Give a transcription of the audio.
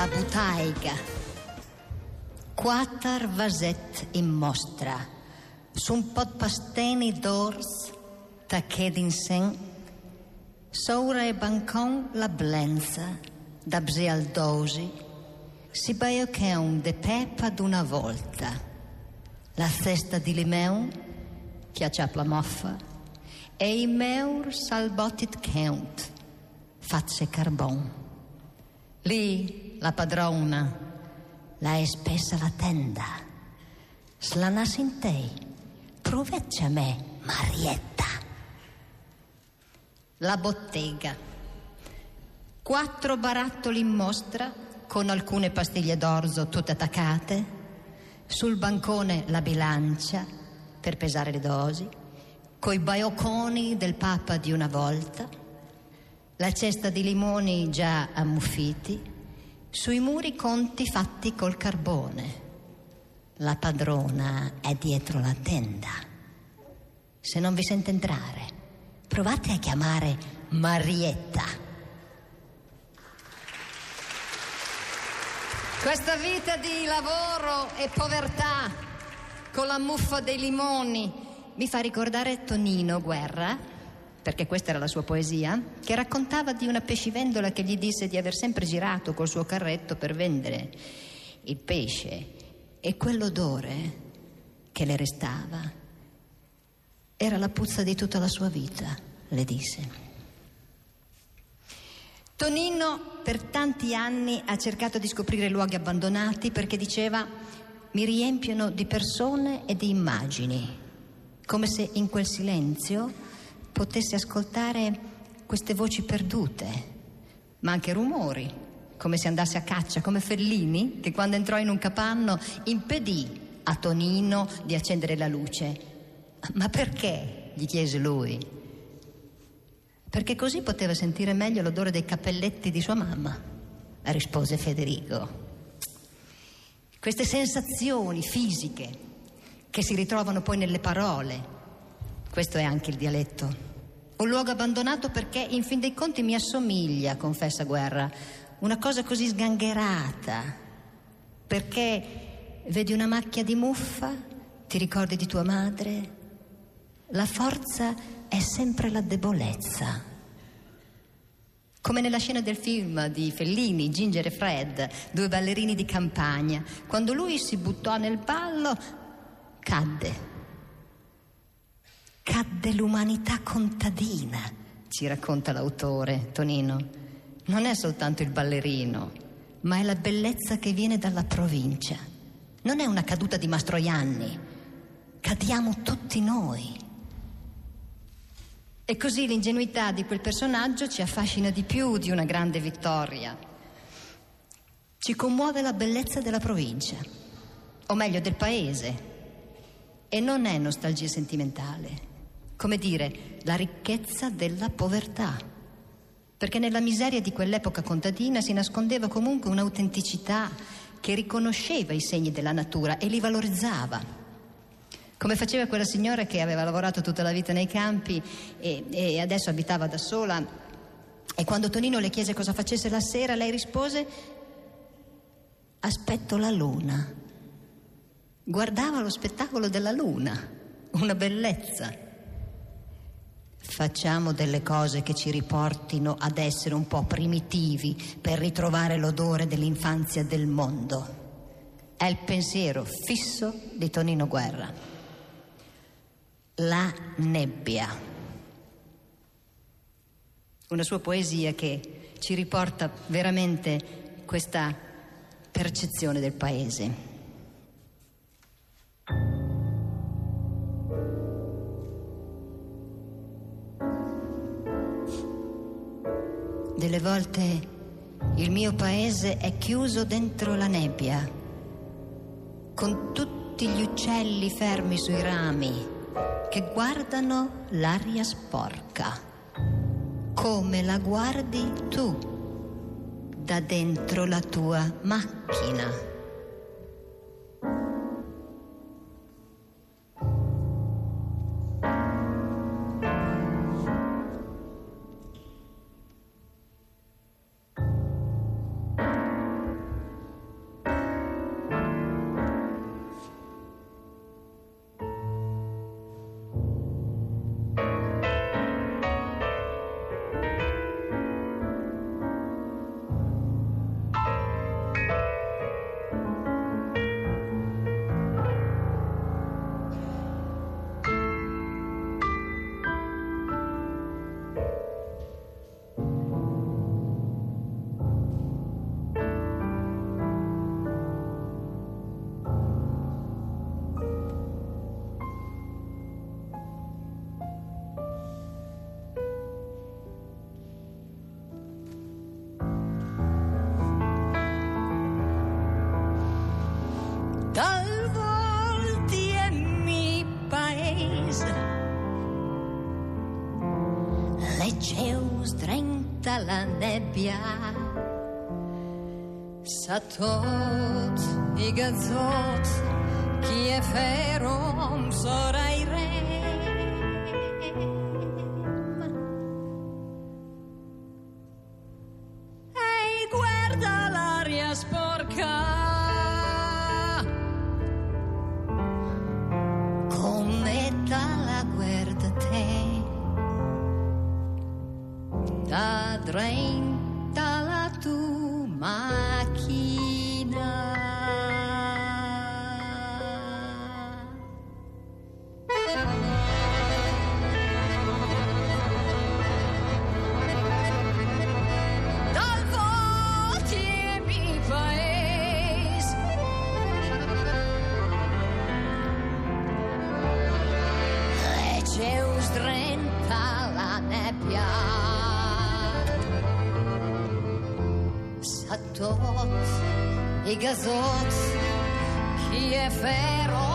la butaiga. Quattro vaset in mostra, su un po' pasteni d'ors, tacché d'insen, sopra e bancon la blenza, da bzi al dosi, si baio che un de pepa d'una volta, la cesta di che ha la moffa, e i meur salbotit count, fatse carbon. Lì la padrona, la è spessa la tenda, slanas in te, proveccia me, Marietta. La bottega, quattro barattoli in mostra con alcune pastiglie d'orzo tutte attaccate, sul bancone la bilancia per pesare le dosi, coi baioconi del papa di una volta, la cesta di limoni già ammuffiti, sui muri conti fatti col carbone. La padrona è dietro la tenda. Se non vi sente entrare, provate a chiamare Marietta. Questa vita di lavoro e povertà con la muffa dei limoni mi fa ricordare Tonino Guerra perché questa era la sua poesia, che raccontava di una pescivendola che gli disse di aver sempre girato col suo carretto per vendere il pesce e quell'odore che le restava era la puzza di tutta la sua vita, le disse. Tonino per tanti anni ha cercato di scoprire luoghi abbandonati perché diceva mi riempiono di persone e di immagini, come se in quel silenzio potesse ascoltare queste voci perdute, ma anche rumori, come se andasse a caccia, come Fellini, che quando entrò in un capanno impedì a Tonino di accendere la luce. Ma perché? gli chiese lui. Perché così poteva sentire meglio l'odore dei cappelletti di sua mamma, rispose Federico. Queste sensazioni fisiche che si ritrovano poi nelle parole, questo è anche il dialetto. Un luogo abbandonato perché in fin dei conti mi assomiglia, confessa Guerra, una cosa così sgangherata. Perché vedi una macchia di muffa, ti ricordi di tua madre? La forza è sempre la debolezza. Come nella scena del film di Fellini, Ginger e Fred, due ballerini di campagna. Quando lui si buttò nel ballo, cadde cadde l'umanità contadina, ci racconta l'autore Tonino. Non è soltanto il ballerino, ma è la bellezza che viene dalla provincia. Non è una caduta di Mastroianni, cadiamo tutti noi. E così l'ingenuità di quel personaggio ci affascina di più di una grande vittoria. Ci commuove la bellezza della provincia, o meglio del paese, e non è nostalgia sentimentale come dire, la ricchezza della povertà. Perché nella miseria di quell'epoca contadina si nascondeva comunque un'autenticità che riconosceva i segni della natura e li valorizzava. Come faceva quella signora che aveva lavorato tutta la vita nei campi e, e adesso abitava da sola. E quando Tonino le chiese cosa facesse la sera, lei rispose: Aspetto la luna. Guardava lo spettacolo della luna, una bellezza. Facciamo delle cose che ci riportino ad essere un po' primitivi per ritrovare l'odore dell'infanzia del mondo. È il pensiero fisso di Tonino Guerra. La nebbia. Una sua poesia che ci riporta veramente questa percezione del paese. Delle volte il mio paese è chiuso dentro la nebbia, con tutti gli uccelli fermi sui rami che guardano l'aria sporca, come la guardi tu da dentro la tua macchina. e c'è strengta la nebbia. Sa tot i gazzot chi è ferom sorai Da drenta la מיטות, היא גזות, היא הפרו